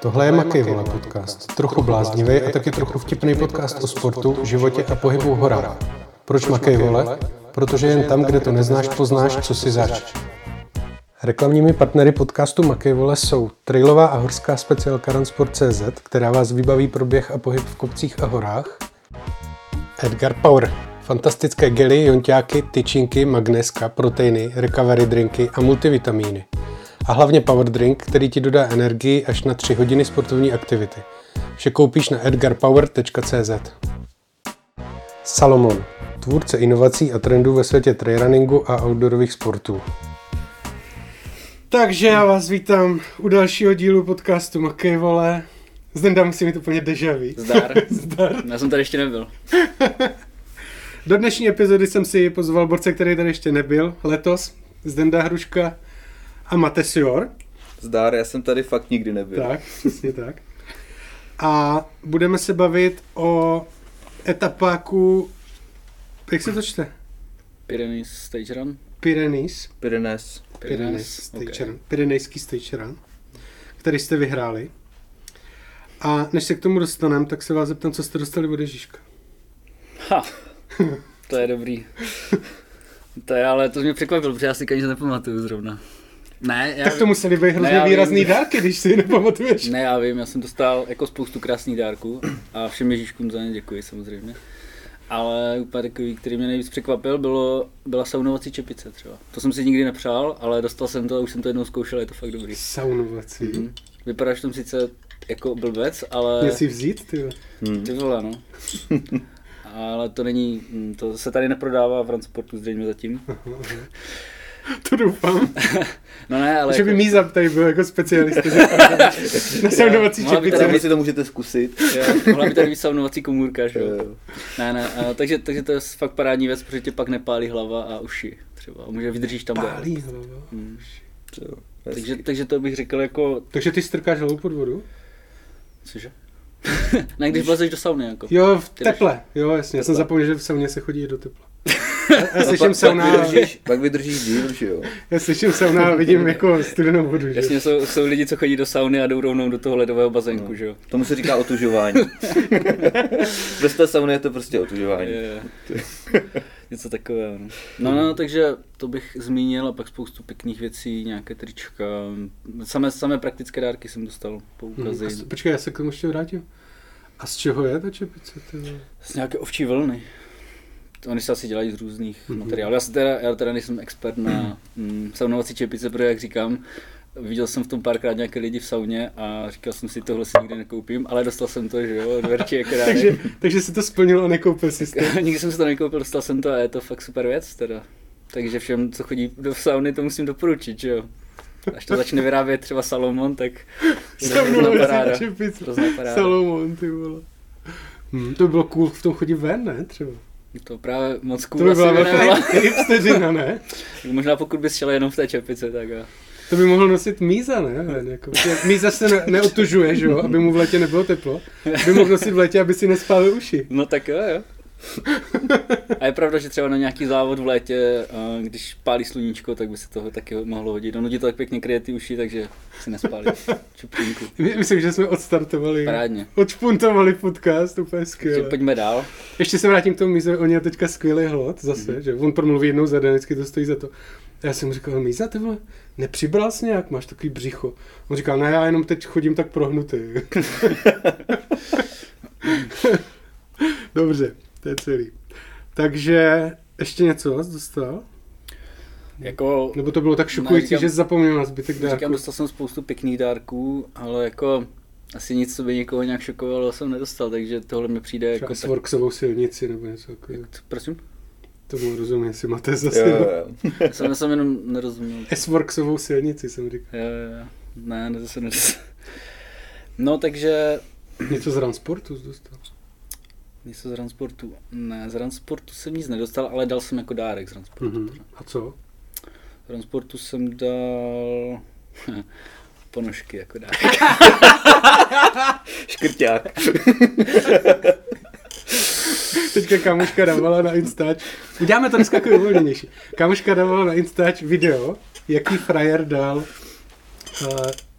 Tohle je Makej Vole podcast. Trochu bláznivý a taky trochu vtipný podcast o sportu, životě a pohybu v horách. Proč Makej Vole? Protože jen tam, kde to neznáš, poznáš, co si zač. Reklamními partnery podcastu Makej Vole jsou trailová a horská speciálka Runsport.cz, která vás vybaví pro běh a pohyb v kopcích a horách. Edgar Power. Fantastické gely, jonťáky, tyčinky, magneska, proteiny, recovery drinky a multivitamíny a hlavně power drink, který ti dodá energii až na 3 hodiny sportovní aktivity. Vše koupíš na edgarpower.cz Salomon, tvůrce inovací a trendů ve světě trailrunningu a outdoorových sportů. Takže já vás vítám u dalšího dílu podcastu Makej vole. Zdenda musí mít úplně deja vu. Zdar. Zdar. Já jsem tady ještě nebyl. Do dnešní epizody jsem si pozval borce, který tady ještě nebyl letos. Zdenda Hruška a Matesior. Zdár, já jsem tady fakt nikdy nebyl. Tak, přesně tak. A budeme se bavit o etapáku, jak se to čte? Pyrenees Stage Run. Pyrenees. Pyrenees. Pyrenees Stage okay. Run. Pyrenejský Stage Run, který jste vyhráli. A než se k tomu dostaneme, tak se vás zeptám, co jste dostali od Ježíška. Ha, to je dobrý. To je, ale to mě překvapilo, protože já si ani nepamatuju zrovna. Ne, já, Tak to museli být hrozně vím. výrazný dárky, když si je nepamatuješ. ne, já vím, já jsem dostal jako spoustu krásných dárků a všem Ježíškům za ně děkuji samozřejmě. Ale úplně takový, který mě nejvíc překvapil, bylo, byla saunovací čepice třeba. To jsem si nikdy nepřál, ale dostal jsem to a už jsem to jednou zkoušel, je to fakt dobrý. Saunovací. Mhm. Vypadáš v tom sice jako blbec, ale... Mě si vzít, ty. jo? Hm. Ty vole, no. Ale to není, to se tady neprodává v transportu zřejmě zatím. To doufám. No ne, ale... Že by jako- Míza tady byl jako specialista že- na saunovací Mohla by čepice. tady Vy si to můžete zkusit. Jo, mohla by tady být saunovací komůrka, že jo? Ne, ne, a, takže, takže to je fakt parádní věc, protože tě pak nepálí hlava a uši třeba. A může vydržíš tam. Pálí hlava. Hm. Jo, Takže, takže to bych řekl jako, Takže ty strkáš hlavu pod vodu? cože? ne, když vlezeš do sauny jako. Jo, v teple. Jo, jasně. Já jsem zapomněl, že v sauně se chodí do tepla. Já, No, slyším pak, pak, sauna, vydržíš, pak vydržíš díl, že jo. já slyším sauna a vidím jako studenou vodu, že? Jasně, jsou, jsou lidi, co chodí do sauny a jdou rovnou do toho ledového bazénku, No. že jo? Tomu se říká otužování. Bez té sauny je to prostě otužování. Je, je. Něco takového. No. no, no, takže to bych zmínil a pak spoustu pěkných věcí, nějaké trička. Samé, samé praktické dárky jsem dostal, Hmm, poukazy. a s- počkej, já se k tomu ještě vrátím. A z čeho je ta čepice? Ty? Z nějaké ovčí vlny. Oni se asi dělají z různých Mhm. mm-hmm. materiálů. Já, teda, já teda nejsem expert na mm, saunovací čepice, protože jak říkám, viděl jsem v tom párkrát nějaké lidi v sauně a říkal jsem si, tohle si nikdy nekoupím, ale dostal jsem to, že jo, od Verči takže, takže si to splnil a nekoupil si to. Nikdy jsem si to nekoupil, dostal jsem to a je to fakt super věc teda. Takže všem, co chodí do sauny, to musím doporučit, že jo. Až to začne vyrábět třeba Salomon, tak je to hrozná paráda. Saunovací čepice. Hrozná paráda. Salomon, ty vole. Hmm, to by bylo cool v tom chodit ven, ne? Třeba. To právě moc cool To by byla velká hipsteřina, ne? Možná pokud bys šel jenom v té čepici, tak jo. To by mohl nosit Míza, ne? Ven, Jako, jak Míza se ne, neotužuje, že jo? Aby mu v létě nebylo teplo. By mohl nosit v létě, aby si nespálil uši. No tak jo, jo. A je pravda, že třeba na nějaký závod v létě, když pálí sluníčko, tak by se toho taky mohlo hodit. Ono ti to tak pěkně kryje ty uši, takže si nespálí čupínku. My- Myslím, že jsme odstartovali. Parádně. Odšpuntovali podcast, úplně Takže skvěle. pojďme dál. Ještě se vrátím k tomu Míze, on měl teďka skvělý hlad zase, Mhm. mm-hmm. že on promluví jednou za den, vždycky to stojí za to. A já jsem mu říkal, Míza, ty vole, nepřibral jsi nějak, máš takový břicho. On říkal, ne, já jenom teď chodím tak prohnutý. Dobře, to je celý. Takže ještě něco jsi dostal? Jako, Nebo to bylo tak šokující, říkám- že jsi zapomněl na zbytek říkám, dárku? dostal jsem spoustu pěkných dárků, ale jako asi nic, co by někoho nějak šokovalo, jsem nedostal, takže tohle mi přijde Třeba jako s Worksovou silnici nebo něco takového. Prosím? Tomu rozumím, jestli máte zase. Jo, jo. Já jsem, já jsem jenom nerozuměl. S-Worksovou silnici jsem říkal. Jo, jo, jo. Ne, ne, zase nedostal. No, takže Něco z transportu dostal. Něco z transportu. Ne, z transportu jsem nic nedostal, ale dal jsem jako dárek z transportu. Mhm. A co? Z transportu jsem dal ponožky jako dárek. Škrťák. Teďka kámoška dávala na Instač. Uděláme to dneska jako uvolněnější. Kámoška dávala na Instač video, jaký frajer dal uh,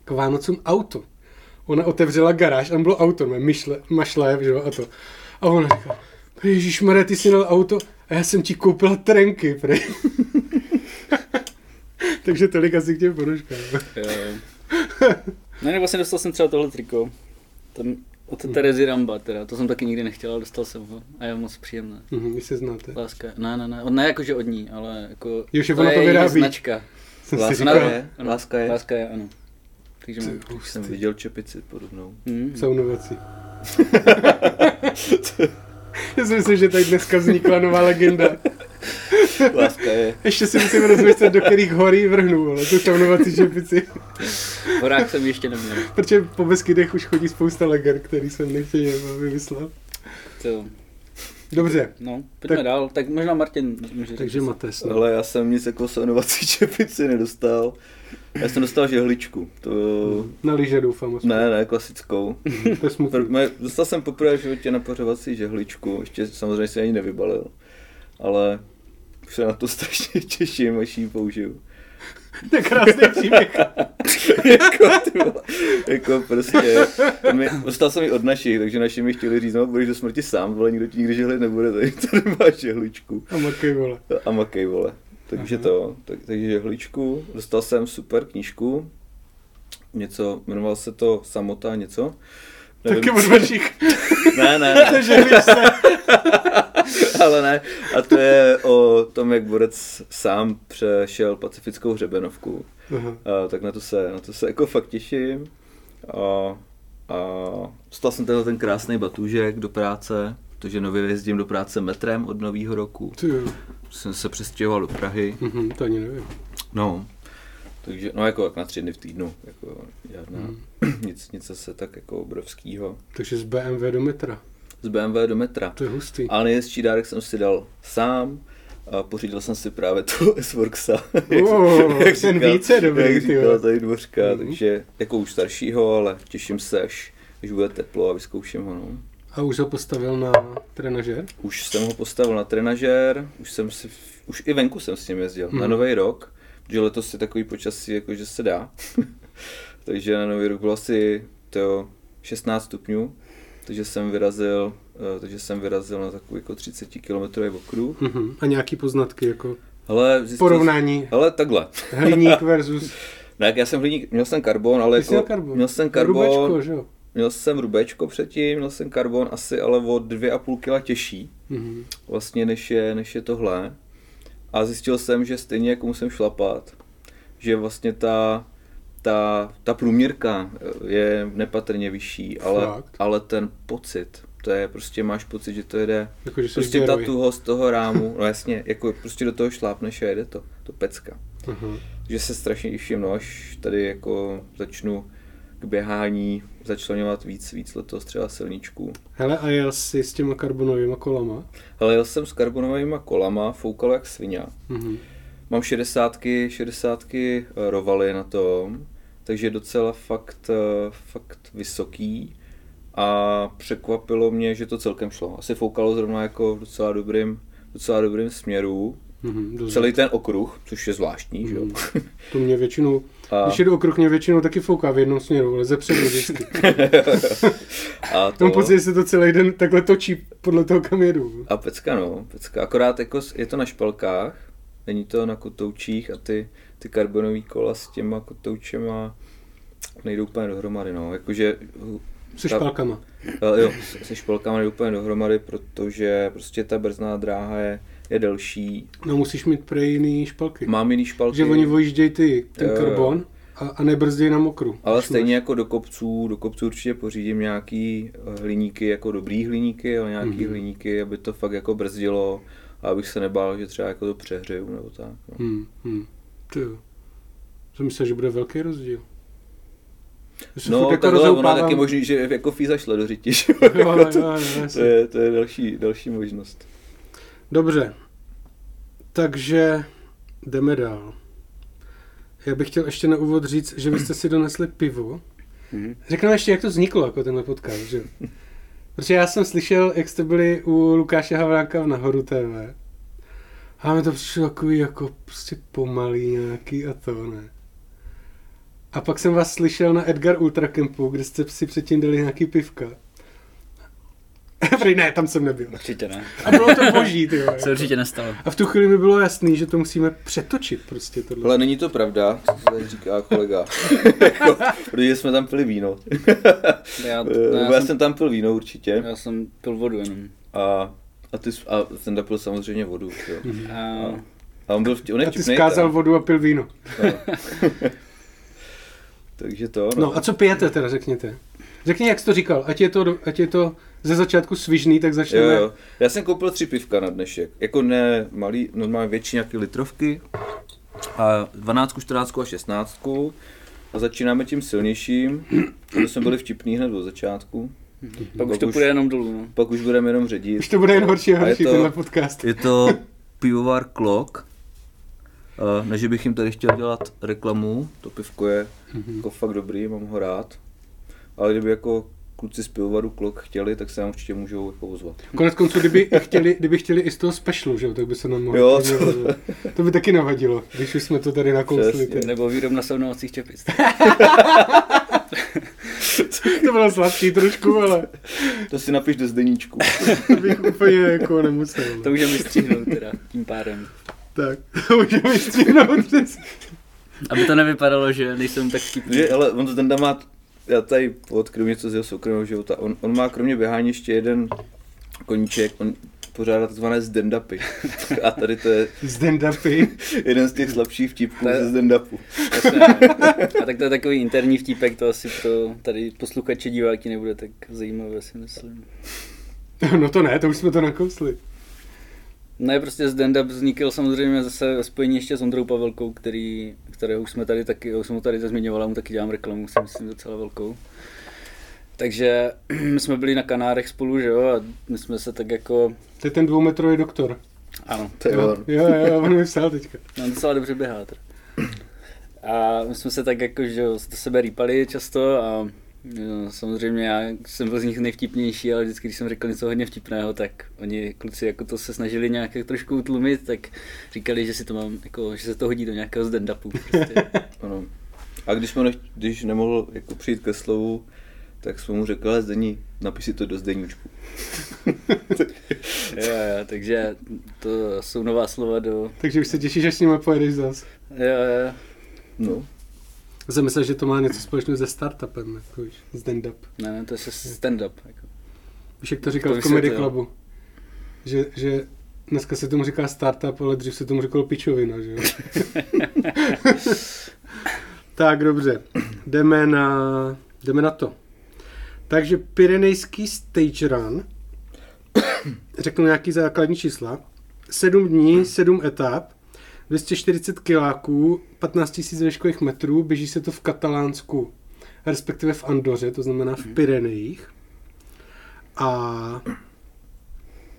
k Vánocům auto. ona otevřela garáž, tam bylo auto, mé myšle, mašle, že jo, a to. A ona říká, Ježíš ty si dal auto a já jsem ti koupila trenky, prej. Takže tolik asi k těm ponožkám. Jo. Ne, vlastně dostal jsem třeba tohle triko. Tam od Hmm. Terezy Ramba teda, to jsem taky nikdy nechtěl, ale dostal jsem ho. A je moc příjemné. Mhm, vy se znáte. Láska, ne, ne, ne, ne jakože od ní, ale jako... Jo, že to ona to je její vyrábí. značka. Jsem Láska říkal, je, ano, láska je. Láska je, ano. Takže mám... Už jsem viděl čepici podobnou. Mm, saunovací. Já si myslím, že tady dneska vznikla nová legenda. Láska je. Ještě si musím rozmyslet, do kterých horí vrhnu, ale tu saunovací čepici. v horách jsem ještě neměl. Protože po Beskydech už chodí spousta legend, který jsem nechtěl vymyslel. To, Dobře, no, pojďme Tak- dál. Tak možná Martin může říct. takže Mates. No. Ale já jsem nic jako saunovací čepici nedostal. Já jsem dostal žehličku. To... Na lyže doufám. aspoň. Ne, ne, klasickou. To je smutný. Dostal jsem poprvé v životě na pořovací žehličku, ještě samozřejmě si ani nevybalil, ale už se na to strašně těším, až ji použiju. To je krásný příběh. jako, ty vole, jako prostě, je, dostal jsem ji od našich, takže naši mi chtěli říct, no budeš do smrti sám, ale nikdo ti nikdy žehlit nebude, tady tady máš žehličku. A makej, vole. A makej, vole. Takže Aha. to, tak, takže žehličku, dostal jsem super knížku, něco, jmenoval se to Samota něco. Taky od vašich. Ne, ne, ne. Se. Ale ne. A to je o tom, jak borec sám přešel pacifickou hřebenovku. Aha. A, tak na to se, na to se jako fakt těším. A, a dostal jsem tenhle ten krásný batůžek do práce, protože nově jezdím do práce metrem od nového roku. Ty jo. Jsem se přestěhoval do Prahy. Mhm, to ani nevím. No. Takže, no jako jak na tři dny v týdnu, jako žádná, Mhm. nic, nic zase tak jako obrovskýho. Takže z BMW do metra. Z BMW do metra. To je hustý. Ale nejhezčí dárek jsem si dal sám. A pořídil jsem si právě tu S-Worksa. Oh, ten více je dobrý, Jak říkala tady dvořka, Mhm. takže jako už staršího, ale těším se, až, až bude teplo a vyzkouším ho. No. A už ho postavil na trenažer? Už jsem ho postavil na trenažér, už jsem si, už i venku jsem s ním jezdil, Mhm. na nový rok, protože letos je takový počasí, jako že se dá. takže na nový rok bylo asi to 16 stupňů, takže jsem vyrazil, eh, takže jsem vyrazil na takový jako 30 km okruh. Mhm. A nějaký poznatky, jako Hele, zjistil, porovnání Hele, takhle. hliník versus Ne, jak já jsem hliník, měl jsem karbon, ale Ty jako, měl karbon. měl jsem karbon, Rubečko, že jo? Měl jsem rubečko předtím, měl jsem karbon asi ale o 2,5 kg těžší, Mhm. vlastně než je, než je tohle. A zjistil jsem, že stejně jako musím šlapat, že vlastně ta, ta, ta průměrka je nepatrně vyšší, ale, Fakt? ale ten pocit, to je prostě máš pocit, že to jede Jako, že prostě ta tuhost toho rámu, no jasně, jako prostě do toho šlápneš a jede to, to pecka. Aha. že se strašně těším, no, až tady jako začnu k běhání začlenovat víc, víc letos třeba silničku. Hele, a jel jsi s těma karbonovými kolama? Ale jel jsem s karbonovými kolama, foukal jak svině. Mhm. Mám šedesátky, šedesátky eh, rovaly na tom, takže docela fakt, eh, fakt vysoký. A překvapilo mě, že to celkem šlo. Asi foukalo zrovna jako v docela dobrým, docela dobrým směru. Mhm, dost Celý ten okruh, což je zvláštní, že jo. Mhm. To mě většinou, A- když jedu okruh, mě většinou taky fouká v jednom směru, ale ze předu vždycky. A Mám pocit, že se to celý den takhle točí podle toho, kam jedu. A pecka no, pecka. Akorát jako je to na špalkách, není to na kotoučích a ty, ty karbonové kola s těma kotoučema nejdou úplně dohromady, no. Jakože, Se Ta- špalkama. eh, jo, se- se špalkama nejdou úplně dohromady, protože prostě ta brzná dráha je, je delší. No musíš mít prej jiný špalky. Mám jiný špalky, Že oni vojíždějí ty, ten jo. karbon a, a nebrzdějí na mokru. ale stejně máš- jako do kopců, do kopců určitě pořídím nějaký eh, hliníky, jako dobrý hliníky, ale nějaký Mhm. hliníky, aby to fakt jako brzdilo a abych se nebál, že třeba jako to přehřeju nebo tak. No. Hmm, hmm. Ty jo. Jsem myslel, že bude velký rozdíl. Já se No, jako takhle, ono je taky možný, že jako fí zašle do řiti, že? Jo, Jako jo, to, jo, to, je, to je další, další možnost. Dobře, takže jdeme dál. Já bych chtěl ještě na úvod říct, že vy jste si donesli pivo. Mhm. Řekneme ještě, jak to vzniklo, jako tenhle podcast, že? Protože já jsem slyšel, jak jste byli u Lukáše Havránka v Nahoru TV. A mi to přišlo takový jako prostě pomalý nějaký a to, ne. A pak jsem vás slyšel na Edgar Ultracampu, kde jste si předtím dali nějaký pivka. Prý ne, tam jsem nebyl. Určitě ne. A bylo to boží, ty. Se určitě nestalo. A v tu chvíli mi bylo jasný, že to musíme přetočit prostě tohle. Ale není to pravda, co tady říká kolega. Jako, Protože jsme tam pili víno. Já, Eh, ne, Já, já, jsem, jsem tam pil víno určitě. já jsem pil vodu jenom. A, a, ty, a ten tam pil samozřejmě vodu. Jo. A, A on byl vtip, on je a ty zkázal vodu a pil víno. No. Takže to, no. No a co pijete teda, řekněte. Řekni, jak jsi to říkal, ať je to, ať je to ze začátku svižný, tak Jo, začneme. jo. Já jsem koupil tři pivka na dnešek. Jako ne malý, normálně větší nějaké litrovky. A 12, 14 a 16. A začínáme tím silnějším. To jsme byli vtipný hned od začátku. pak už Pak to už- půjde jenom dolů, no. Pak už budeme jenom ředit. Už to bude jen horší a horší, to- tenhle podcast. Je to pivovar Klok. Uh, ne, že bych jim tady chtěl dělat reklamu, to pivko je jako fakt dobrý, mám ho rád. Ale kdyby jako kluci z pivovaru Klok chtěli, tak se nám určitě můžou jako ozvat. Konec konců, kdyby chtěli, kdyby chtěli i z toho specialu, že jo, tak by se nám mohlo. Jo, to... to by taky navadilo, když už jsme to tady nakousli. Nebo výrobna saunovacích čepic. To bylo sladký trošku, ale To si napiš do zdeníčku. to bych úplně jako nemusel. To můžeme stříhnout teda, tím pádem. Tak, můžeme stříhnout přes. Aby to nevypadalo, že nejsem tak vtipný. ale on Zdenda má, já tady odkryju něco z jeho soukromého života, on, on má kromě běhání ještě jeden koníček, on pořádá takzvané zdendapy. A tady to je Stand-upy. jeden z těch slabších vtipků To ze zdendapu. A tak to je takový interní vtípek, to asi pro tady posluchače diváky nebude tak zajímavé, si myslím. No to ne, to už jsme to nakousli. Ne, prostě stand-up vznikl samozřejmě zase ve spojení ještě s Ondrou Pavelkou, který, kterého už jsme tady taky, už jsem ho tady zmiňoval, mu taky dělám reklamu, si myslím docela velkou. Takže my jsme byli na Kanárech spolu, že jo, a my jsme se tak jako, To je ten dvoumetrový doktor. ano, To je jo, on. jo, jo, on mi psal teďka. no, docela dobře běhá. teda. A my jsme se tak jako, že jo, do sebe rýpali často a jo, samozřejmě já jsem byl z nich nejvtipnější, ale vždycky, když jsem řekl něco hodně vtipného, tak oni kluci jako to se snažili nějak trošku utlumit, tak říkali, že si to mám, jako, že se to hodí do nějakého stand-upu. Prostě. Ano. A když, jsme nech, když nemohl jako přijít ke slovu, tak jsme mu řekli, ale Zdení, napiš si to do zdeníčku. jo, jo, takže to jsou nová slova do... Takže už se těšíš, až s nimi pojedeš zas. Jo, jo. No. Já jsem myslel, že to má něco společného se startupem, jako víš, stand-up. Ne, ne, to je se stand-up. Jako. Víš, jak to říkal To v Comedy. Clubu? Že, že dneska se tomu říká startup, ale dřív se tomu říkalo pičovina, že jo? tak, dobře. Jdeme na, jdeme na to. Takže Pyrenejský stage run. Řeknu nějaký základní čísla. 7 dní, 7 etap, 240 kiláků, 15 000 veškových metrů, běží se to v Katalánsku, respektive v Andoře, to znamená v Pyrenejích. A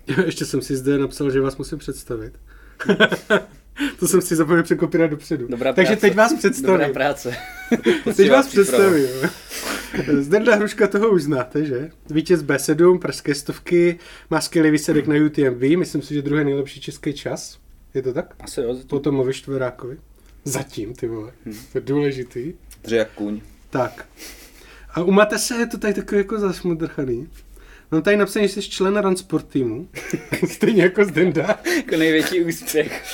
ještě jsem si zde napsal, že vás musím představit. to jsem si zapomněl překopírovat dopředu. Dobrá Takže práce. teď vás Dobrá představím. práce. Teď vás představím. Zdenda Hruška toho už znáte, že? Vítěz B7, pražské stovky, má skvělý výsledek na UTMB, myslím si, že druhý nejlepší český čas. Je to tak? Asi jo, zatím. Po Tomovi Štverákovi. Zatím, ty vole. To je důležitý. Dře jak kůň. Tak. A u Matese je to tady takový jako zasmudrchaný. Mám tady napsaný, že jsi člen run sport týmu. Stejně jako Zdenda. jako největší úspěch.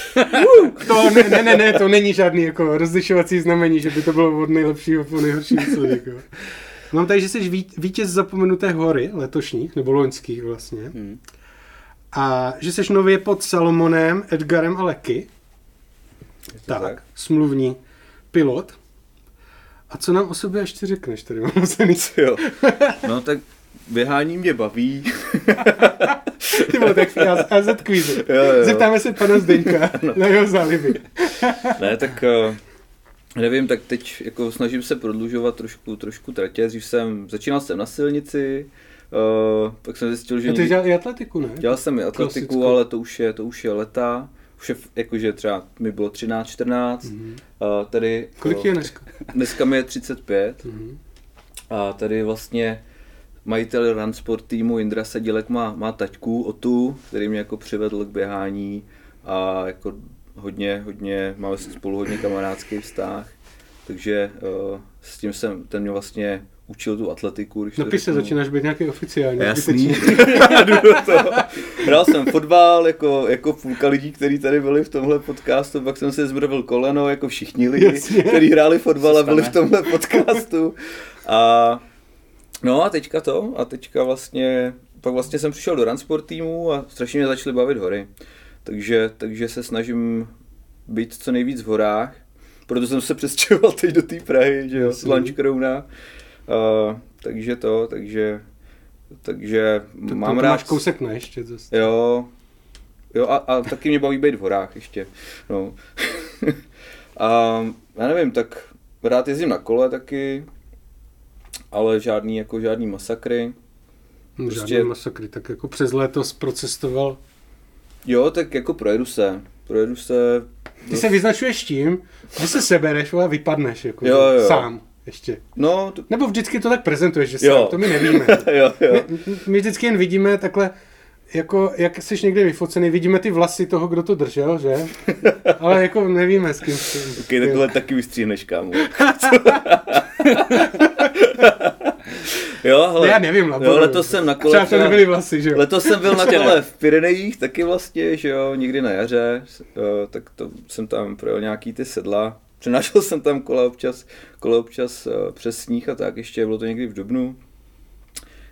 To ne, ne, ne, ne, to není žádný jako rozlišovací znamení, že by to bylo od nejlepšího po nejhorší výsledek. Mám tady, že jsi ví- vítěz zapomenuté hory letošních, nebo loňských vlastně. Hmm. A že jsi nově pod Salomonem, Edgarem a Leky. Tak, tak? smluvní pilot. A co nám o sobě ještě řekneš, tady mám napsaný. Jo. No tak běhání mě baví. Ty vole, tak AZ jo. Zeptáme se pana Zdeňka na jeho záliby. Ne, tak eh, nevím, tak teď jako snažím se prodlužovat trošku, trošku tratě. Dřív jsem, začínal jsem na silnici, uh, pak jsem zjistil, že... A ty dělal i atletiku, ne? Dělal jsem i atletiku, Klasickou. ale to už je, to už je leta. Už je, jakože třeba mi bylo 13, 14. Mm-hmm. Uh, tady, Kolik ti je dneska? Dneska mi je 35. Mhm. A tady vlastně majitel Runsport týmu Indra Sadilek má, má taťku Otu, který mě jako přivedl k běhání a jako hodně, hodně, máme spolu hodně kamarádský vztah. Takže uh, s tím jsem, ten mě vlastně učil tu atletiku. Když to Napíš se, řeknu. začínáš být nějaký oficiální. Jasný. zbytečný. Jdu do toho. Hrál jsem fotbal, jako, jako půlka lidí, kteří tady byli v tomhle podcastu, pak jsem si zmrvil koleno, jako všichni lidi, Jasně. kteří hráli fotbal a Se byli v tomhle podcastu. A no a teďka to, a teďka vlastně, pak vlastně jsem přišel do Runsport týmu a strašně mě začaly bavit hory. Takže, takže se snažím být co nejvíc v horách. Proto jsem se přestěhoval teď do té Prahy, že jo. Lančkrouna. Uh, takže to, takže, takže Tak mám to rád... máš kousek ne ještě zase. Jo, jo a, a taky mě baví být v horách ještě. No. a já nevím, tak rád jezdím na kole taky, ale žádný, jako žádný masakry. Hm, prostě- Žádný masakry, tak jako přes léto zprocestoval. Jo, tak jako projedu se. Projedu se... Ty se vyznačuješ tím, že se sebereš a vypadneš jako Jo, jo. sám ještě. No, to... Nebo vždycky to tak prezentuješ, že Jo. sám, to my nevíme. jo, jo. My, my vždycky jen vidíme takhle, jako jak jsi někde vyfocený, vidíme ty vlasy toho, kdo to držel, že? Ale jako nevíme s kým. s kým. Ok, takhle taky vystříhneš, kámo. jo, hele. Ne, já nevím, Labo, jo, letos jsem na kole. Třeba nebyly vlasy, že jo? Letos jsem byl na kole v Pyrenejích taky vlastně, že jo, někdy na jaře, tak to jsem tam projel nějaký ty sedla. Přenášel jsem tam kola občas, kola občas eh, přes sníh a tak, ještě bylo to někdy v Dubnu.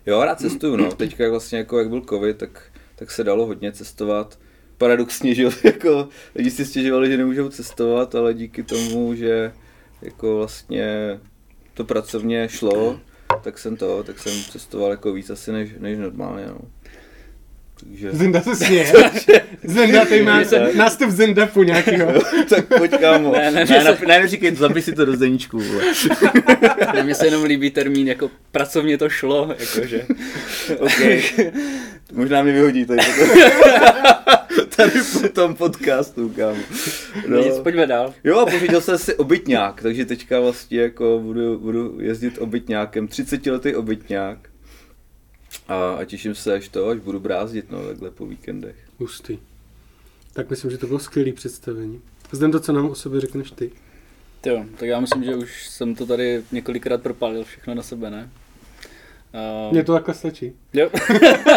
Jo, rád cestuju, no. Teďka vlastně jako jak byl covid, tak, tak se dalo hodně cestovat. Paradoxně, že jako lidi si stěžovali, že nemůžou cestovat, ale díky tomu, že jako vlastně to pracovně šlo, tak jsem to, tak jsem cestoval jako víc asi než, než normálně, no. Takže... Zenda se směje. Zenda, tady má Tak. nástup Zendapu nějakýho. tak pojď kámo. Ne, ne, ne, ne, ne, ne, říkej, zapij si to do zdeníčku, vole. Mně se jenom líbí termín, jako pracovně to šlo, jakože. OK. Možná mě vyhodí tady. tady po tom podcastu, kámo. No. Nic, pojďme dál. Jo, a pořídil jsem si obytňák, takže teďka vlastně jako budu, budu jezdit obytňákem, 30 letý obytňák. A, a těším se, až to, až budu brázdit, no, takhle po víkendech. Hustý. Tak myslím, že to bylo skvělé představení. Zdem to, co nám o sobě řekneš ty. Jo, tak já myslím, že už jsem to tady několikrát propálil všechno na sebe, ne? Uh, Mně to takhle stačí. Jo.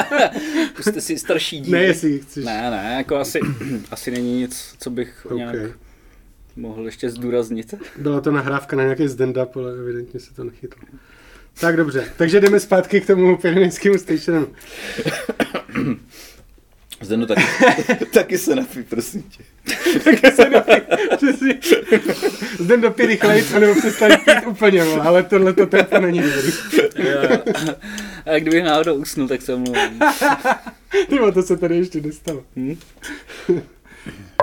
Puste si starší díl. Ne, jestli chceš. Ne, ne, jako asi, asi není nic, co bych OK. nějak mohl ještě zdůraznit. Byla to nahrávka na nějaký stand-up, ale evidentně se to nechytlo. Tak dobře, takže jdeme zpátky k tomu pyrenejskému stationu. Zdeno taky, taky se napij, prosím tě. Přesně. Zdem dopij rychlejc, anebo přestaň pít úplně, ale tohle to tempo není dobrý. A kdybych náhodou usnul, tak se omlouvám. Nebo to se tady ještě nestalo. Hm?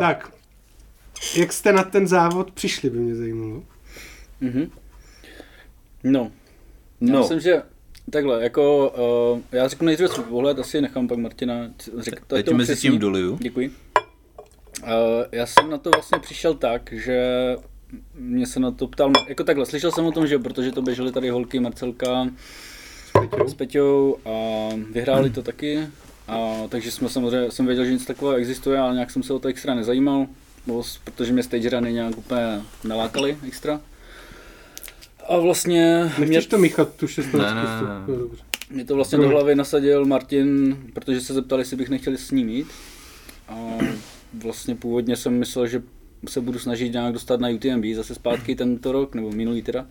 Tak, jak jste na ten závod přišli, by mě zajímalo. Mhm. No, Já No, myslím, že takhle, jako uh, já řeknu nejdříve svůj pohled, asi nechám pak Martina já to ti mezi tím doliju. Děkuji. Uh, já jsem na to vlastně přišel tak, že mě se na to ptal, jako takhle, slyšel jsem o tom, že protože to běžely tady holky Marcelka s Peťou a vyhráli to taky, a, takže jsme samozřejmě, jsem věděl, že něco takového existuje, ale nějak jsem se o to extra nezajímal, s- protože mě stage runy nějak úplně nalákali extra. A vlastně Nechceš to míchat, tu 16 Ne, ne, ne. No, mě to vlastně Promiň. do hlavy nasadil Martin, protože se zeptali, jestli bych nechtěl s ním jít. A vlastně původně jsem myslel, že se budu snažit nějak dostat na UTMB zase zpátky tento rok, nebo minulý teda.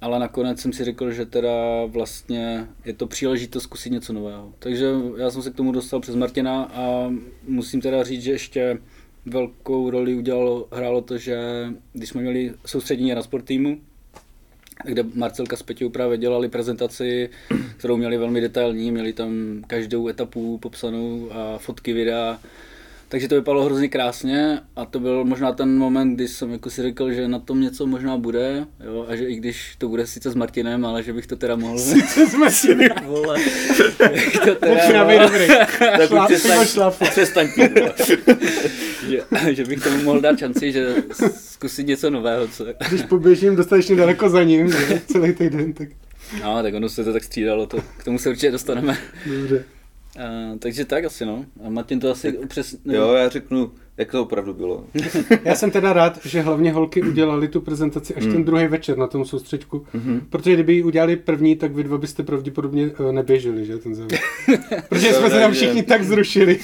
Ale nakonec jsem si řekl, že teda vlastně je to příležitost zkusit něco nového. Takže já jsem se k tomu dostal přes Martina a musím teda říct, že ještě velkou roli udělalo, hrálo to, že když jsme měli soustředění na sport týmu, kde Marcelka s Peťou právě dělali prezentaci, kterou měli velmi detailní, měli tam každou etapu popsanou a fotky, videa. Takže to vypadalo hrozně krásně a to byl možná ten moment, kdy jsem jako si řekl, že na tom něco možná bude jo, a že i když to bude sice s Martinem, ale že bych to teda mohl... Co jsme si Vole, to Začíná být teda dobrý. tak už přestaň, přestaň pít. Že, že, bych tomu mohl dát šanci, že zkusit něco nového. Co... Když poběžím dostatečně daleko za ním, že, celý týden, tak No, tak ono se to tak střídalo, to, k tomu se určitě dostaneme. dobře. Uh, takže tak asi no. A Martin to asi přes... Jo, já řeknu, jak to opravdu bylo. Já jsem teda rád, že hlavně holky udělali tu prezentaci až Hmm. ten druhý večer na tom soustředku. Mhm. Protože kdyby ji udělali první, tak vy dva byste pravděpodobně eh, neběželi, že ten závěr. Protože jsme se tam že- všichni tak zrušili.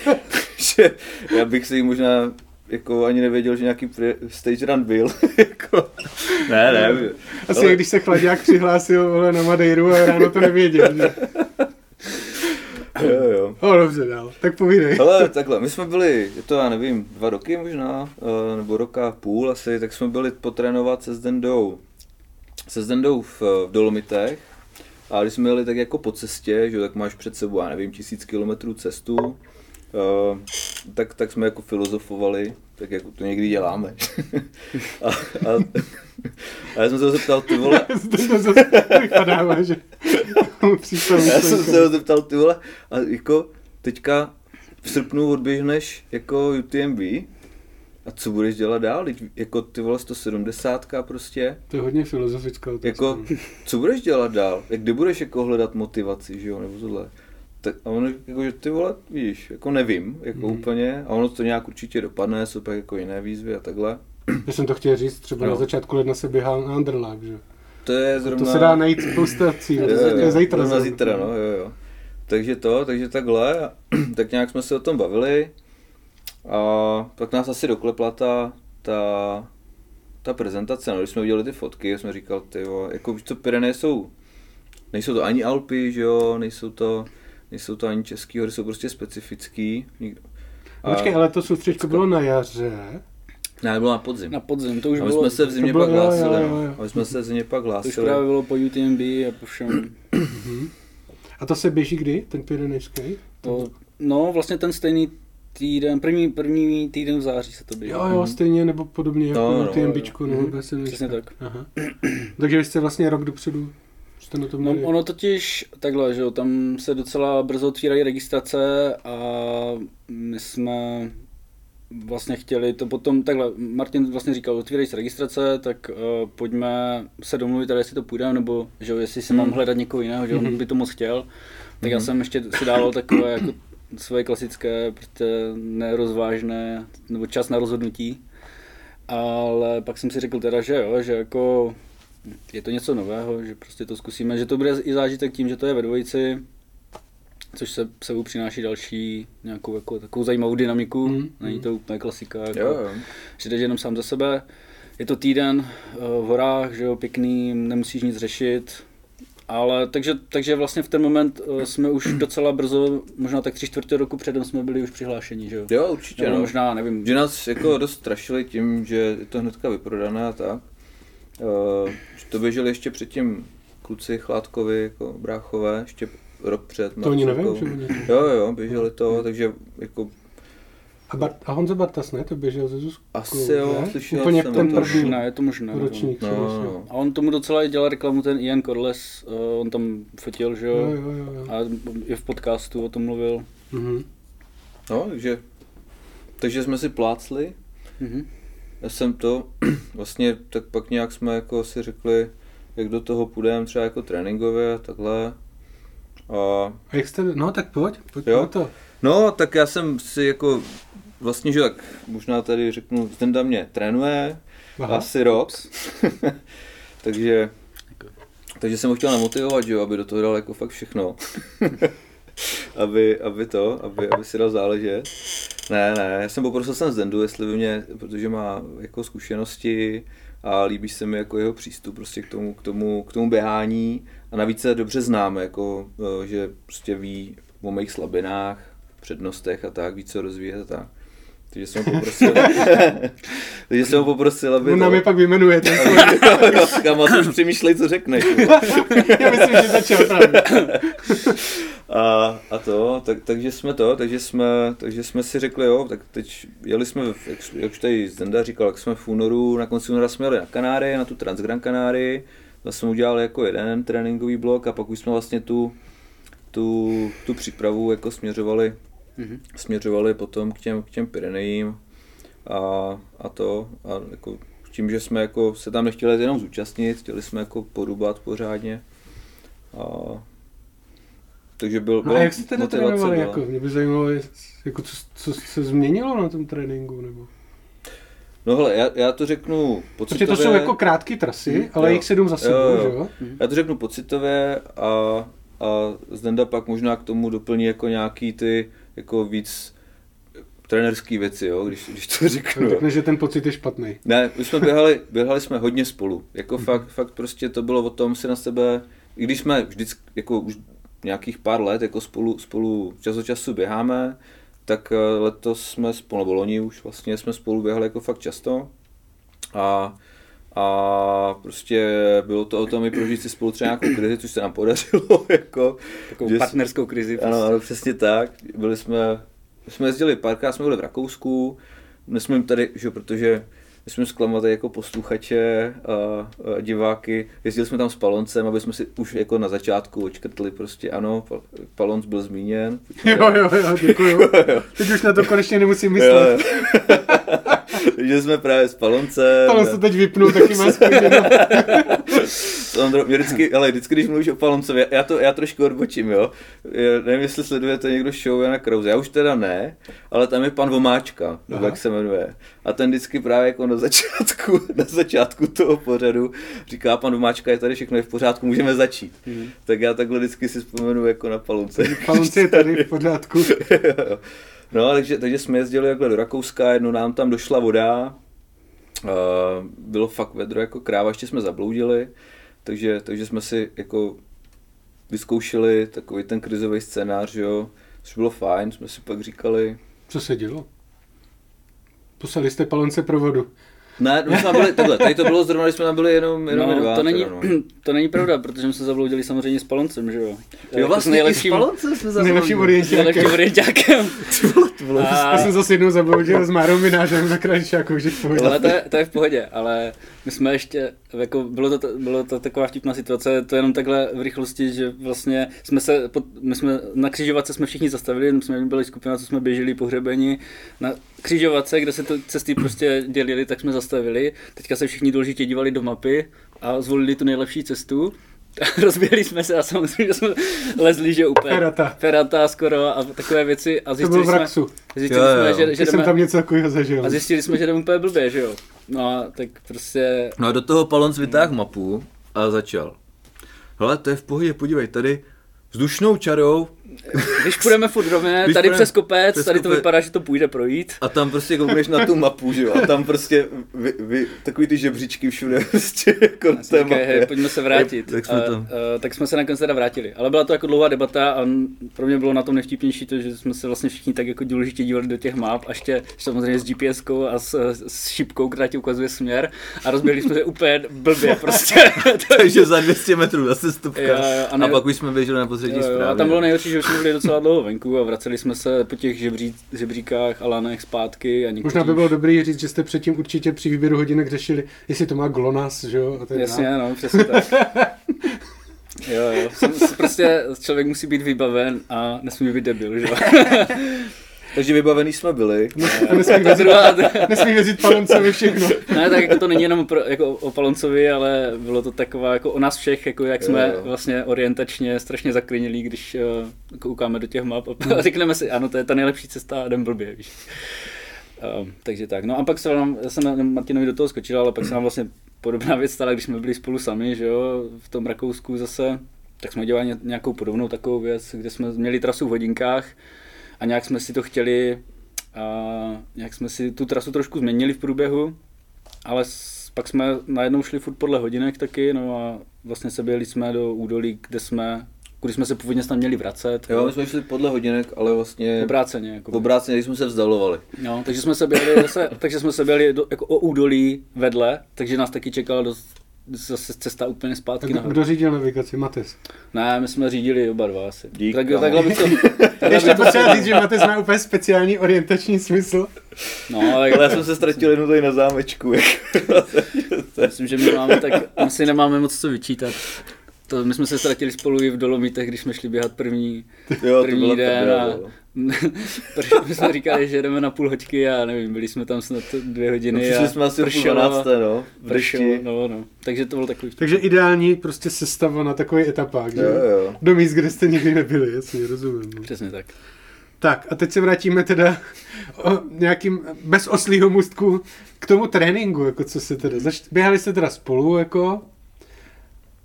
že já bych si možná jako ani nevěděl, že nějaký pre- stage run byl. jako, ne, ne. Asi ale- když se chlaďák přihlásil vole, na Madeiru a ráno to nevěděl. Že? Jo, jo. O, dobře, dál. Tak povídej. Ale takhle, my jsme byli, je to já nevím, dva roky možná, eh, nebo roka a půl asi, tak jsme byli potrénovat se Zdendou, se Zdendou v, v Dolomitech. A když jsme jeli tak jako po cestě, že tak máš před sebou, já nevím, tisíc kilometrů cestu, eh, tak, tak jsme jako filozofovali, tak jako to někdy děláme. a, a, a já jsem se ho zeptal, ty vole, vypadává, že Já jsem se ho zeptal, ty vole, a jako teďka v srpnu odběhneš jako UTMB a co budeš dělat dál? Jako ty vole 170 prostě, To je hodně filozofická otázka. jako co budeš dělat dál? Jak kdy budeš jako hledat motivaci, že jo, nebo tohle? Tak, a on jako, že ty vole, víš, jako nevím, jako Mhm. úplně, a ono to nějak určitě dopadne, jsou pak jako jiné výzvy a takhle. Já jsem to chtěl říct, třeba No. na začátku ledna se běhá na Underlag, že? To je zrovna... To se dá najít spousta cílů. To je zítra. zrovna zítra, no, jo, jo. Takže to, takže takhle, tak nějak jsme se o tom bavili a pak nás asi doklepla ta, ta, ta prezentace, no, když jsme viděli ty fotky, jsme říkali, ty jo, jako víš co, Pyreneje jsou, nejsou to ani Alpy, že jo, nejsou to, nejsou to ani český hory, jsou prostě specifický. Nik- A... Počkej, ale to soustředko bylo na jaře. Ne, bylo na podzim. Na podzim, to už a my bylo, jsme se v zimě bylo- pak jo, jo, hlásili, jo, no. A my jsme se v zimě pak to už hlásili. právě bylo po UTMB a po všem. A to se běží kdy, ten Pyrenejský? To, no, vlastně ten stejný týden, první, první týden v září se to běží. Jo, jo, stejně nebo podobně jako No, no, no, TMBčko, no, Mhm, no, si Přesně tak. Aha. Takže vy jste vlastně rok dopředu, jste na tom No, ono totiž takhle, že jo, tam se docela brzo otvírají registrace a my jsme vlastně chtěli to potom, takhle, Martin vlastně říkal, otvírají se registrace, tak uh, pojďme se domluvit, tady jestli to půjde, nebo že jo, jestli si mám Hmm. hledat někoho jiného, že on Mhm. by to moc chtěl. Tak já Mhm. jsem ještě si dával takové jako svoje klasické, prostě nerozvážné, nebo čas na rozhodnutí. Ale pak jsem si řekl teda, že jo, že jako je to něco nového, že prostě to zkusíme, že to bude i zážitek tím, že to je ve dvojici, což se sebou přináší další nějakou jako, takovou zajímavou dynamiku, Mhm. není to úplně klasika, jako, Jo, jo. že jdeš jenom sám za sebe, je to týden eh, v horách, že jo, pěkný, nemusíš nic řešit, ale takže, takže vlastně v ten moment eh, jsme už docela brzo, možná tak tři čtvrtě roku předem jsme byli už přihlášeni, že jo. Jo, určitě, Nebo no. možná, nevím, Že nás jako dost strašili tím, že je to hnedka vyprodané a tak. Uh, to běželi ještě předtím kluci Chládkovi, jako bráchové, ještě rok před. To oni nevím, že oni to... Jo, jo, běželi to, takže jako A, Bart, a Honza Bartas, ne? To běžel ze Zuzku, Asi jo, ne? slyšel Úplně jsem ten o tom. první možná, je to možné. no. ročník. No, No, no, no. no. A on tomu docela i dělal reklamu, ten Ian Corles, uh, on tam fotil, že Jo, jo, jo, jo, jo. a i v podcastu o tom mluvil. Mhm. no, takže, takže jsme si plácli. Mhm. Já jsem to, vlastně tak pak nějak jsme jako si řekli, jak do toho půjdeme třeba jako tréninkově a takhle. A A jak jste, no tak pojď, pojď Jo. to. No, tak já jsem si jako, vlastně, že tak možná tady řeknu, Zdenda mě trénuje, Aha. asi rok, takže, takže jsem ho chtěl namotivovat, že jo, aby do toho dal jako fakt všechno. aby, aby to, aby, aby si dal záležet. Ne, ne, já jsem poprosil jsem Zdendu, jestli by mě, protože má jako zkušenosti a líbí se mi jako jeho přístup prostě k tomu, k tomu, k tomu běhání a navíc se dobře známe, jako, eh, že prostě ví o mých slabinách, přednostech a tak, ví co rozvíjet a tak. Takže jsem ho poprosil, takže jsem ho poprosil, aby On to- nám je pak vyjmenuje. Ten svůj. Kam a už přemýšlej, co řekneš. Já myslím, že začal právě. A, a to, tak, takže jsme to, takže jsme, takže jsme si řekli, jo, tak teď jeli jsme, jak, jak už tady Zenda říkal, jak jsme v únoru, na konci února jsme jeli na Kanáry, na tu Transgran Kanáry, to jsme udělali jako jeden tréninkový blok a pak už jsme vlastně tu, tu, tu přípravu jako směřovali, Mhm. směřovali potom k těm, k těm Pyrenejím a, a to, a jako tím, že jsme jako se tam nechtěli jenom zúčastnit, chtěli jsme jako porubat pořádně a takže byl, No a jak jste teda motivace trénovali? byla. Jako? Mě by zajímalo, jako co, co se změnilo na tom tréninku? Nebo? No hele, já, já to řeknu Protože pocitově. to jsou jako krátké trasy, Mhm, ale jo. jich sedm za sebou, Jo, jo. že jo? Já to řeknu pocitově a, a Zdenda pak možná k tomu doplní jako nějaký ty jako víc trenerský věci, jo, když, když to řeknu. jo. Řekne, že ten pocit je špatný. Ne, my jsme běhali, běhali jsme hodně spolu. Jako Mhm. fakt, fakt prostě to bylo o tom si na sebe, i když jsme vždycky, jako už nějakých pár let jako spolu, spolu čas od času běháme, tak eh, letos jsme spolu, nebo loni už vlastně jsme spolu běhali jako fakt často. A, a prostě bylo to o tom i prožít si spolu třeba nějakou krizi, což se nám podařilo. Jako, Takovou partnerskou krizi. ano, ano, přesně tak. Byli jsme, my jsme jezdili párkrát, jsme byli v Rakousku, nesmím tady, že jo, protože nesmím zklamat tady jako posluchače a, a, diváky. Jezdili jsme tam s Paloncem, aby jsme si už jako na začátku očkrtli prostě ano, Pal- Palonc byl zmíněn. Jo, jo, jo, děkuju. Teď už na to konečně nemusím Jo, myslet. jo. Takže jsme právě s Paloncem. Se teď vypnu, taky má. Ondro, mě vždycky, ale vždycky, když mluvíš o Paloncovi, já to, já trošku odbočím, jo. Já nevím, jestli sledujete někdo show Jana Krause, já už teda ne, ale tam je pan Vomáčka, nebo jak se jmenuje. A ten vždycky právě jako na začátku, na začátku toho pořadu říká, pan Vomáčka je tady, všechno je v pořádku, můžeme začít. Mhm. Tak já takhle vždycky si vzpomenu jako na Palonce. Palonci je tady v pořádku. No, takže, takže jsme jezdili takhle do Rakouska, jednou nám tam došla voda, uh, bylo fakt vedro jako kráva, ještě jsme zabloudili, takže, takže jsme si jako vyzkoušeli takový ten krizový scénář, jo, což bylo fajn, jsme si pak říkali, Co se dělo? Poslali jste palonce pro vodu. Ne, my jsme byli, takhle, tady to bylo zrovna, když jsme tam byli jenom, jenom No, dva. to, není, teda, no. to není pravda, protože jsme se zabloudili samozřejmě s Paloncem, že jo? Jo, Jako vlastně s nejlepším, i s Paloncem jsme nejlepším zabloudili. s nejlepším orientákem. orientákem. A- Já jsem zase jednou zabloudil s Márou Minářem na Kraličáku, že v pohodě. Ale to je, to je v pohodě, ale my jsme ještě, jako bylo to, bylo to taková vtipná situace, to jenom takhle v rychlosti, že vlastně jsme se, my jsme na křižovatce jsme všichni zastavili, my jsme byli skupina, co jsme běželi pohřebeni, na křižovatce, kde se to cesty prostě dělili, tak jsme zastavili, teďka se všichni důležitě dívali do mapy a zvolili tu nejlepší cestu, rozběhli jsme se a samozřejmě jsme lezli, že úplně Ferata. ferata skoro a takové věci a To zjistili byl v jsme, zjistili Jo, jo, jsme, že, že jsem tam něco takového zažil. a zjistili jsme, že jdeme úplně blbě, že jo. No a tak prostě... No a do toho Palonc vytáhl mapu a začal. Hele, to je v pohodě, podívej, tady vzdušnou čarou Když půjdeme furt rovně, Když tady přes kopec, přes tady to kopec- vypadá, že to půjde projít. A tam prostě koukneš na tu mapu, že jo? A tam prostě vy, vy, takový ty žebříčky všude prostě jako té hej, pojďme se vrátit. Tak jsme a, tam. a, tak jsme se nakonec teda vrátili. Ale byla to jako dlouhá debata a pro mě bylo na tom nevtipnější to, že jsme se vlastně všichni tak jako důležitě dívali do těch map a ještě samozřejmě s GPSkou a s, s šipkou, která ti ukazuje směr a rozběhli jsme se úplně blbě prostě. Takže za 200 metrů zase stupka. Jo, jo, a a, ne- pak už jsme běželi na jo, zprávě. a tam bylo nejhorší, že jsme byli docela dlouho venku a vraceli jsme se po těch žebří, žebříkách a lanech zpátky. A někteří Možná by bylo dobrý říct, že jste předtím určitě při výběru hodinek řešili, jestli to má GLONASS, že jo? A Jasně, no, přesně tak. Jo, jo, jsem, prostě člověk musí být vybaven a nesmí být debil, že jo. Takže vybavený jsme byli. Nesmí věřit, druhá, nesmí věřit Paloncovi všechno. ne, tak jako to není jenom pro, jako o Paloncovi, ale bylo to taková jako o nás všech, jako jak jsme Jo, jo. vlastně orientačně strašně zaklinili, když uh, koukáme do těch map a řekneme si, ano, to je ta nejlepší cesta a jdem blbě, víš. Um, takže tak, no a pak se nám, já jsem na- Martinovi do toho skočil, ale pak se nám vlastně podobná věc stala, když jsme byli spolu sami, že jo, v tom Rakousku zase, tak jsme dělali ně- nějakou podobnou takovou věc, kde jsme měli trasu v hodinkách a nějak jsme si to chtěli, a nějak jsme si tu trasu trošku změnili v průběhu, ale s, pak jsme najednou šli furt podle hodinek taky, no a vlastně se byli jsme do údolí, kde jsme, kudy jsme se původně snad měli vracet. Jo, my jsme šli podle hodinek, ale vlastně Obráceně. Jako. obráceně, když jsme se vzdalovali. No, takže jsme se byli zase, takže jsme se byli do, jako o údolí vedle, takže nás taky čekala dost, zase cesta úplně zpátky Tak nahoru. kdo řídil navigaci? Mates. Ne, my jsme řídili oba dva asi. Dík, tak, kámo. takhle bych to, takhle Ještě potřeba říct, že Mates má úplně speciální orientační smysl. No, tak, Ale já jsem se ztratil jenom tady na zámečku. jako. myslím, že my máme tak, my si nemáme moc co vyčítat. To my jsme se ztratili spolu i v Dolomitech, když jsme šli běhat první, Jo, to první byla den a protože my jsme říkali, že jdeme na půl hoďky a nevím, byli jsme tam snad dvě hodiny No, přišli a jsme asi půl pršelo a- dvanácté, no, v pršelo, dešti. no, no. Takže to byl takový Takže ideální prostě sestava na takový etapák, že? Jo, jo. Do míst, kde jste nikdy nebyli, jasně, rozumím. No. Přesně tak. Tak a teď se vrátíme teda o nějakým, bez oslího můstku k tomu tréninku, jako co se teda, zač, běhali jste teda spolu, jako,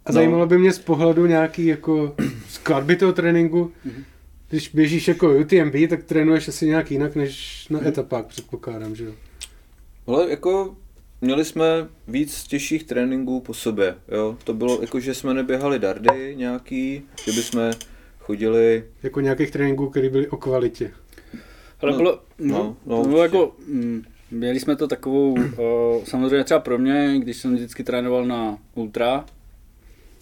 a No. zajímalo by mě z pohledu nějaký, jako, skladby toho tréninku, když běžíš jako UTMB, tak trénuješ asi nějak jinak, než na etapách, předpokládám, že jo? Ale jako měli jsme víc těžších tréninků po sobě, jo. To bylo jako, že jsme neběhali dardy nějaký, že bychom chodili, Jako nějakých tréninků, které byly o kvalitě. Ale No, bylo, no, no, no, to bylo určitě. jako, mm, měli jsme to takovou, o, samozřejmě třeba pro mě, když jsem vždycky trénoval na ultra,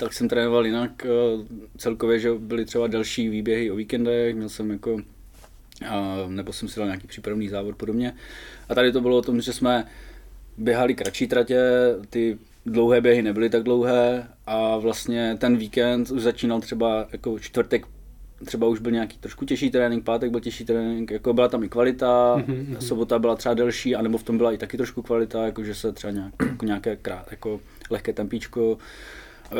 tak jsem trénoval jinak o, celkově, že byly třeba další výběhy o víkendech, měl jsem jako, a, nebo jsem si dal nějaký přípravný závod podobně. A tady to bylo o tom, že jsme běhali kratší tratě, ty dlouhé běhy nebyly tak dlouhé a vlastně ten víkend už začínal třeba jako čtvrtek třeba už byl nějaký trošku těžší trénink, pátek byl těžší trénink, jako byla tam i kvalita, Mhm, sobota byla třeba delší, anebo v tom byla i taky trošku kvalita, jako že se třeba nějak, jako nějaké krát, jako lehké tempíčko.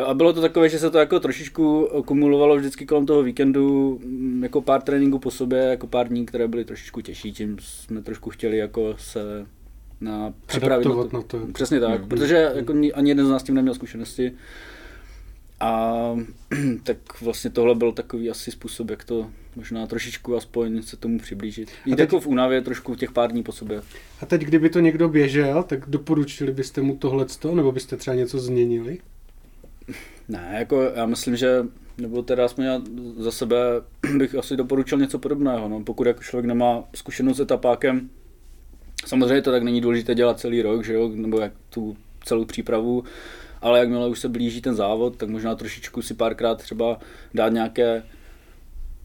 A bylo to takové, že se to jako trošičku kumulovalo vždycky kolem toho víkendu, mm, jako pár tréninků po sobě, jako pár dní, které byly trošičku těžší, tím jsme trošku chtěli jako se na připravit na to. na to, jako. Přesně tak, Mhm. protože jako ni- ani jeden z nás s tím neměl zkušenosti. A tak vlastně tohle byl takový asi způsob, jak to možná trošičku aspoň se tomu přiblížit. Jít teď- jako v únavě trošku těch pár dní po sobě. A teď, kdyby to někdo běžel, tak doporučili byste mu tohleto, nebo byste třeba něco změnili? Ne, jako já myslím, že nebo teda aspoň já za sebe bych asi doporučil něco podobného. No. Pokud jako člověk nemá zkušenost s etapákem, samozřejmě to tak není důležité dělat celý rok, že jo, nebo jak tu celou přípravu, ale jakmile už se blíží ten závod, tak možná trošičku si párkrát třeba dát nějaké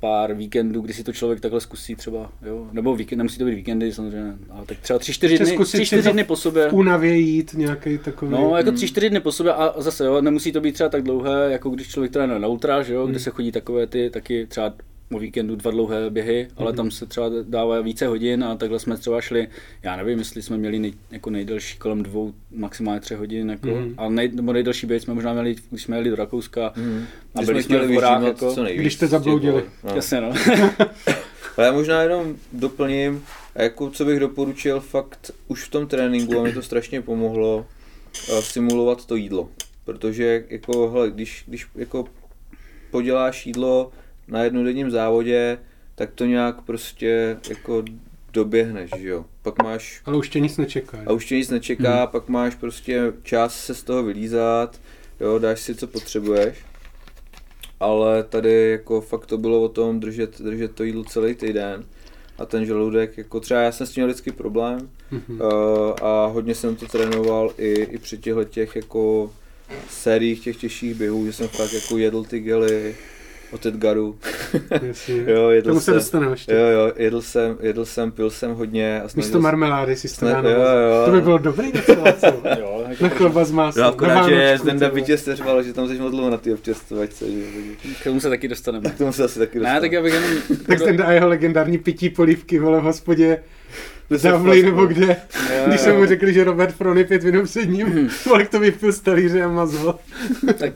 pár víkendů, kdy si to člověk takhle zkusí třeba, jo? nebo víkend, nemusí to být víkendy samozřejmě, ale tak třeba tři, čtyři dny, tři, čtyři dny po sobě. V únavě jít nějaký takový... No, jako tři, čtyři dny po sobě a zase, jo, nemusí to být třeba tak dlouhé, jako když člověk trénuje na ultra, že jo, Hmm. kde se chodí takové ty taky třeba o víkendu dva dlouhé běhy, ale Hmm. tam se třeba dává více hodin a takhle jsme třeba šli, já nevím, jestli jsme měli nej, jako nejdelší kolem dvou, maximálně třech hodin, jako, Mhm. a nej, nebo nejdelší běh jsme možná měli, když jsme jeli do Rakouska Mhm. a byli jsme v horách, jako, co nejvíc Když jste těch zabloudili. No. jasně no. Ale já možná jenom doplním, a jako co bych doporučil fakt už v tom tréninku, a mi to strašně pomohlo, eh, simulovat to jídlo. Protože jako, hele, když, když jako poděláš jídlo na jednodenním závodě, tak to nějak prostě jako doběhneš, že jo. Pak máš Ale už tě nic nečeká. a už tě nic nečeká, hmm. pak máš prostě čas se z toho vylízat, jo, dáš si, co potřebuješ. Ale tady jako fakt to bylo o tom držet, držet to jídlo celý týden. A ten žaludek, jako třeba já jsem s tím měl vždycky problém Mhm. uh, a hodně jsem to trénoval i, i při těchto těch jako sériích těch těžších běhů, že jsem fakt jako jedl ty gely od Edgaru. Jasně. jo, jedl Tomu se jsem, dostaneme ještě. jo, jo, jedl jsem, jedl jsem, pil jsem hodně. A Místo marmelády si Snad- jo, jo. To by bylo dobrý docela, co? jo, jako, Na chleba z másla. No akorát, že Zdenda že tam jsi moc dlouho na ty občerstvovačce, k tomu se taky dostaneme. Tak tomu se asi taky Ne, dostane. tak já bych jenom... Tak Zdenda a jeho legendární pití polívky, vole, v hospodě se flasku. nebo kde, Jo, když jsem mu řekli, že Robert Frony pět minut před ním, kolik to vypil z talíře a mazl. tak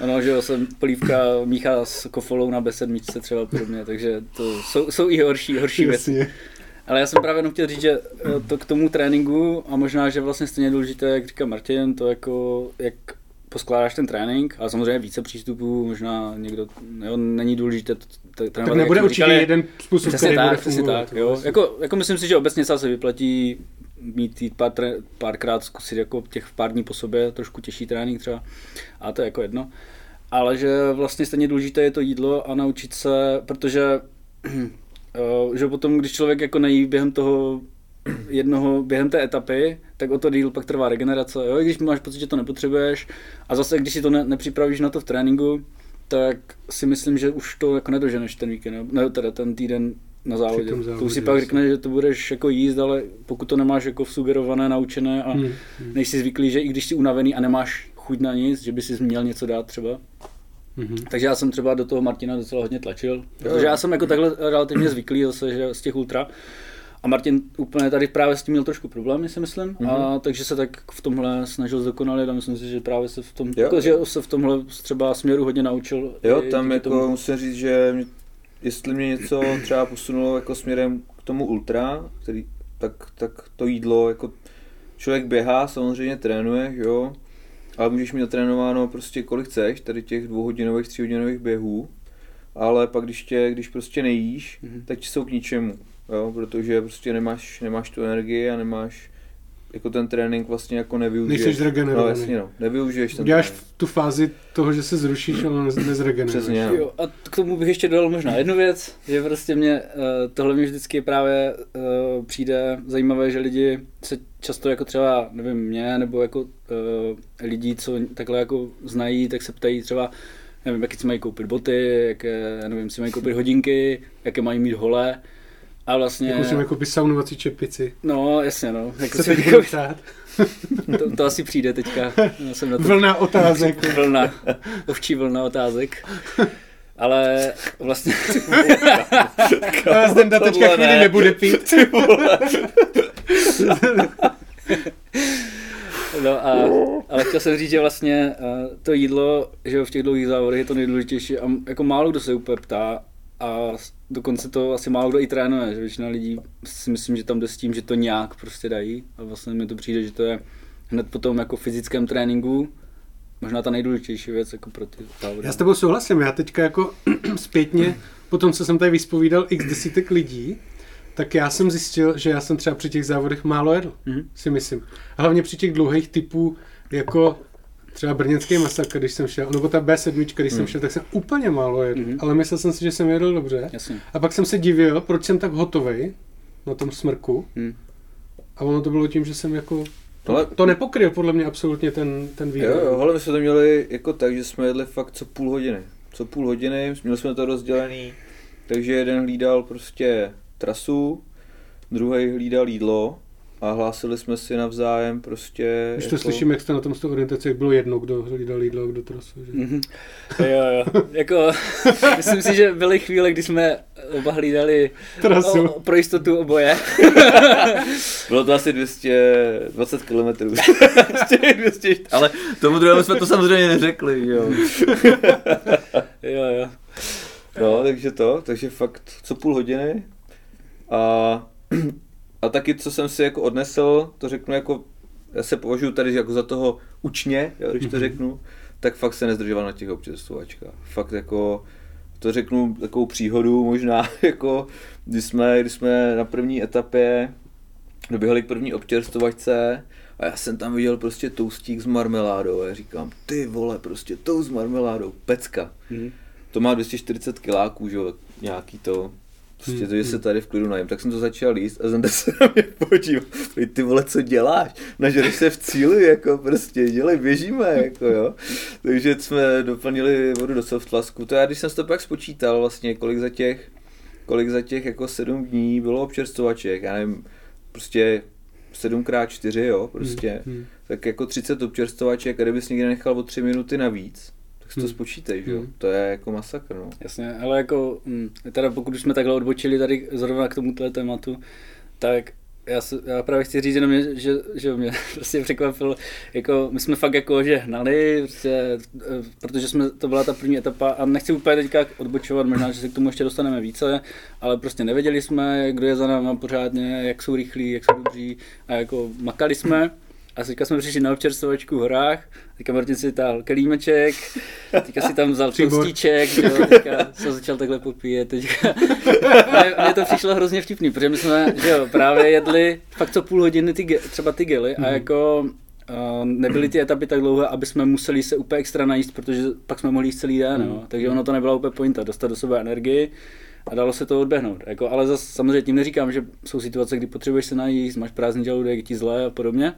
ano, že jo, jsem polívka míchá s kofolou na B7 třeba podobně, takže to jsou, jsou i horší, horší věci. Ale já jsem právě jenom chtěl říct, že eh, to k tomu tréninku a možná, že vlastně stejně důležité, jak říká Martin, to jako, jak poskládáš ten trénink, a samozřejmě více přístupů, možná někdo, jo, není důležité t- t- trénovat. Tak nebude určitě říkali. jeden způsob, který bude tak, fungovat. tak, jo. Jako, jako myslím si, že obecně se vyplatí mít jít pár, tré- párkrát zkusit jako těch pár dní po sobě, trošku těžší trénink třeba, a to je jako jedno. Ale že vlastně stejně důležité je to jídlo a naučit se, protože eh, že potom, když člověk jako nejí během toho jednoho, během té etapy, tak o to díl pak trvá regenerace. Jo? I když máš pocit, že to nepotřebuješ a zase, když si to ne, nepřipravíš na to v tréninku, tak si myslím, že už to jako nedoženeš ten víkend, ne, teda ten týden na závodě. tom to závodě, už si pak řekneš, že to budeš jako jíst, ale pokud to nemáš jako sugerované, naučené a Hmm, hmm. hmm. nejsi zvyklý, že i když jsi unavený a nemáš chuť na nic, že by si měl něco dát třeba, Mm-hmm. Takže já jsem třeba do toho Martina docela hodně tlačil, protože já jsem jako takhle relativně zvyklý zase, že z těch ultra. A Martin úplně tady právě s tím měl trošku problémy, si myslím, mm-hmm. a takže se tak v tomhle snažil zdokonalit a myslím si, že právě se v tom, jako, že se v tomhle třeba směru hodně naučil. Jo, tam jako tomu. musím říct, že jestli mě něco třeba posunulo jako směrem k tomu ultra, který, tak, tak to jídlo, jako člověk běhá, samozřejmě trénuje, jo, ale můžeš mít natrénováno prostě kolik chceš, tady těch dvouhodinových, tříhodinových běhů, ale pak když, tě, když prostě nejíš, mm-hmm. tak ti jsou k ničemu jo, protože prostě nemáš, nemáš tu energii a nemáš jako ten trénink vlastně jako nevyužiješ. Nejsi zregenerovaný. No jasně no, nevyužiješ ten Děláš trénink. tu fázi toho, že se zrušíš, ale nezregeneruješ. Přesně. No. Jo, a k tomu bych ještě dodal možná jednu věc, že prostě mě uh, tohle mě vždycky právě uh, přijde zajímavé, že lidi se často jako třeba, nevím, mě nebo jako uh, lidí, co takhle jako znají, tak se ptají třeba, nevím, jaké si mají koupit boty, jaké, nevím, si mají koupit hodinky, jaké mají mít hole. A vlastně... Jak musíme koupit saunovací čepici. No, jasně, no. Jako se teď jako... to, to, asi přijde teďka. Já jsem na to... Vlna otázek. Vlna. Ovčí vlna otázek. Ale vlastně... A Zdenda teďka chvíli ne. nebude pít. No a, ale chtěl jsem říct, že vlastně to jídlo, že v těch dlouhých závodech je to nejdůležitější a jako málo kdo se úplně ptá a dokonce to asi málo kdo i trénuje, že většina lidí si myslím, že tam jde s tím, že to nějak prostě dají a vlastně mi to přijde, že to je hned po tom jako fyzickém tréninku možná ta nejdůležitější věc jako pro ty závody. Já s tebou souhlasím, já teďka jako zpětně, po tom, co jsem tady vyspovídal x desítek lidí, tak já jsem zjistil, že já jsem třeba při těch závodech málo jedl, mm-hmm. si myslím. A hlavně při těch dlouhých typů, jako Třeba brněnský masakr, když jsem šel, nebo ta B7, když hmm. jsem šel, tak jsem úplně málo jedl, hmm. ale myslel jsem si, že jsem jedl dobře. Jasně. A pak jsem se divil, proč jsem tak hotový na tom smrku. Hmm. A ono to bylo tím, že jsem jako ale... To nepokryl podle mě absolutně ten, ten vývoj. Jo, jo, ale my jsme to měli jako tak, že jsme jedli fakt co půl hodiny. Co půl hodiny, měli jsme to rozdělený, takže jeden hlídal prostě trasu, druhý hlídal jídlo a hlásili jsme si navzájem prostě... Když to jako... slyším, jak jste na tom z toho orientace, jak bylo jedno, kdo hlídal jídlo kdo trasu. Že? Mm-hmm. Jo, jo. jako, myslím si, že byly chvíle, kdy jsme oba hlídali trasu. O, pro jistotu oboje. bylo to asi 220 km. ale tomu druhému jsme to samozřejmě neřekli, jo. jo, jo. No, takže to, takže fakt co půl hodiny a a taky, co jsem si jako odnesl, to řeknu jako, já se považuji tady jako za toho učně, jo, když to mhm. řeknu, tak fakt se nezdržoval na těch občerstvovačkách. Fakt jako, to řeknu takovou příhodu možná, jako když jsme, když jsme na první etapě doběhli k první občerstvovačce a já jsem tam viděl prostě toustík s marmeládou a já říkám, ty vole, prostě tou s marmeládou, pecka. Mm. To má 240 kiláků, že jo, nějaký to, Prostě to, že se tady v klidu najím. Tak jsem to začal jíst a Zenda se na mě podíval. Ty vole, co děláš? Nažereš se v cíli, jako prostě, dělej, běžíme, jako jo. Takže jsme doplnili vodu do softlasku. To já, když jsem to pak spočítal vlastně, kolik za těch, kolik za těch jako sedm dní bylo občerstvovaček, já nevím, prostě 7x4, jo, prostě, hmm, hmm. tak jako 30 občerstvovaček a kdybys někde nechal o 3 minuty navíc, tak si to hmm. spočítej, že jo? Hmm. To je jako masakr, no. Jasně, ale jako, hm, teda pokud už jsme takhle odbočili tady zrovna k tomuto tématu, tak já, se, já právě chci říct jenom, že, že mě prostě překvapilo, jako my jsme fakt jako že hnali, prostě, eh, protože jsme, to byla ta první etapa a nechci úplně teďka odbočovat, možná, že se k tomu ještě dostaneme více, ale prostě nevěděli jsme, kdo je za náma pořádně, jak jsou rychlí, jak jsou dobří a jako makali jsme. A teďka jsme přišli na občerstvovačku v horách, teďka Martin si táhl kelímeček, teďka si tam vzal toustíček, teďka jsem začal takhle popíjet, teďka. Mně to přišlo hrozně vtipný, protože my jsme, že jo, právě jedli fakt co půl hodiny ty, třeba ty gely a mhm. jako Uh, nebyly ty etapy tak dlouhé, aby jsme museli se úplně extra najíst, protože pak jsme mohli jíst celý den, mm. takže ono to nebyla úplně pointa, dostat do sebe energii a dalo se to odběhnout. Jako, ale zase samozřejmě tím neříkám, že jsou situace, kdy potřebuješ se najíst, máš prázdný žaludek, ti zlé a podobně,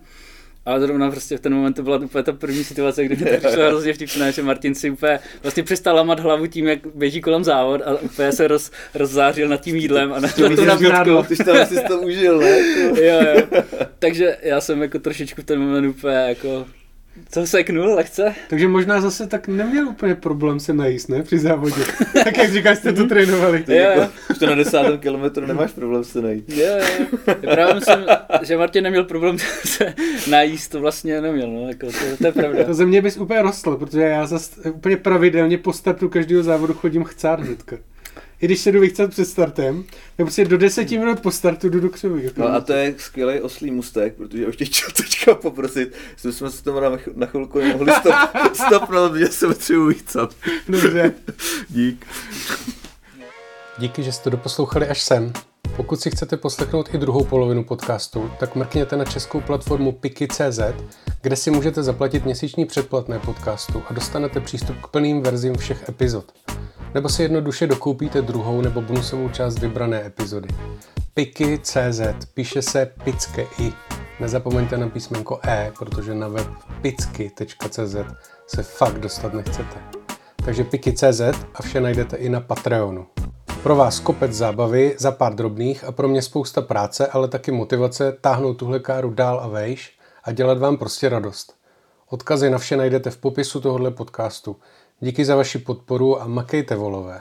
ale zrovna prostě v ten moment to byla úplně ta první situace, kdy to přišlo hrozně vtipné, že Martin si úplně vlastně přestal lamat hlavu tím, jak běží kolem závod a úplně se roz, rozzářil nad tím jídlem a na, na tu nabídku. Ty jsi to, jsi to užil, ne? jo, jo. Takže já jsem jako trošičku v ten moment úplně jako Co seknul lehce? Takže možná zase tak neměl úplně problém se najíst, ne? Při závodě. tak jak říkáš, jste to trénovali. Jo, jo. Už to na desátém kilometru nemáš problém se najít. Jo, jo. Já Právě myslím, že Martin neměl problém se najíst, to vlastně neměl, no, jako to, to je pravda. To ze mě bys úplně rostl, protože já zase úplně pravidelně po startu každého závodu chodím chcát hnedka. I když se jdu vychcat před startem, tak prostě do deseti minut po startu jdu do křoví. No a to je skvělý oslý mustek, protože už tě chtěl teďka poprosit, jestli jsme se tomu na, na chvilku mohli stop, stopnout, že se potřebuji vychcat. Dobře. Dík. Díky, že jste doposlouchali až sem. Pokud si chcete poslechnout i druhou polovinu podcastu, tak mrkněte na českou platformu Piki.cz, kde si můžete zaplatit měsíční předplatné podcastu a dostanete přístup k plným verzím všech epizod. Nebo si jednoduše dokoupíte druhou nebo bonusovou část vybrané epizody. Piki.cz píše se pické i. Nezapomeňte na písmenko e, protože na web picky.cz se fakt dostat nechcete. Takže Piki.cz a vše najdete i na Patreonu. Pro vás kopec zábavy za pár drobných a pro mě spousta práce, ale taky motivace táhnout tuhle káru dál a vejš a dělat vám prostě radost. Odkazy na vše najdete v popisu tohohle podcastu. Díky za vaši podporu a makejte volové.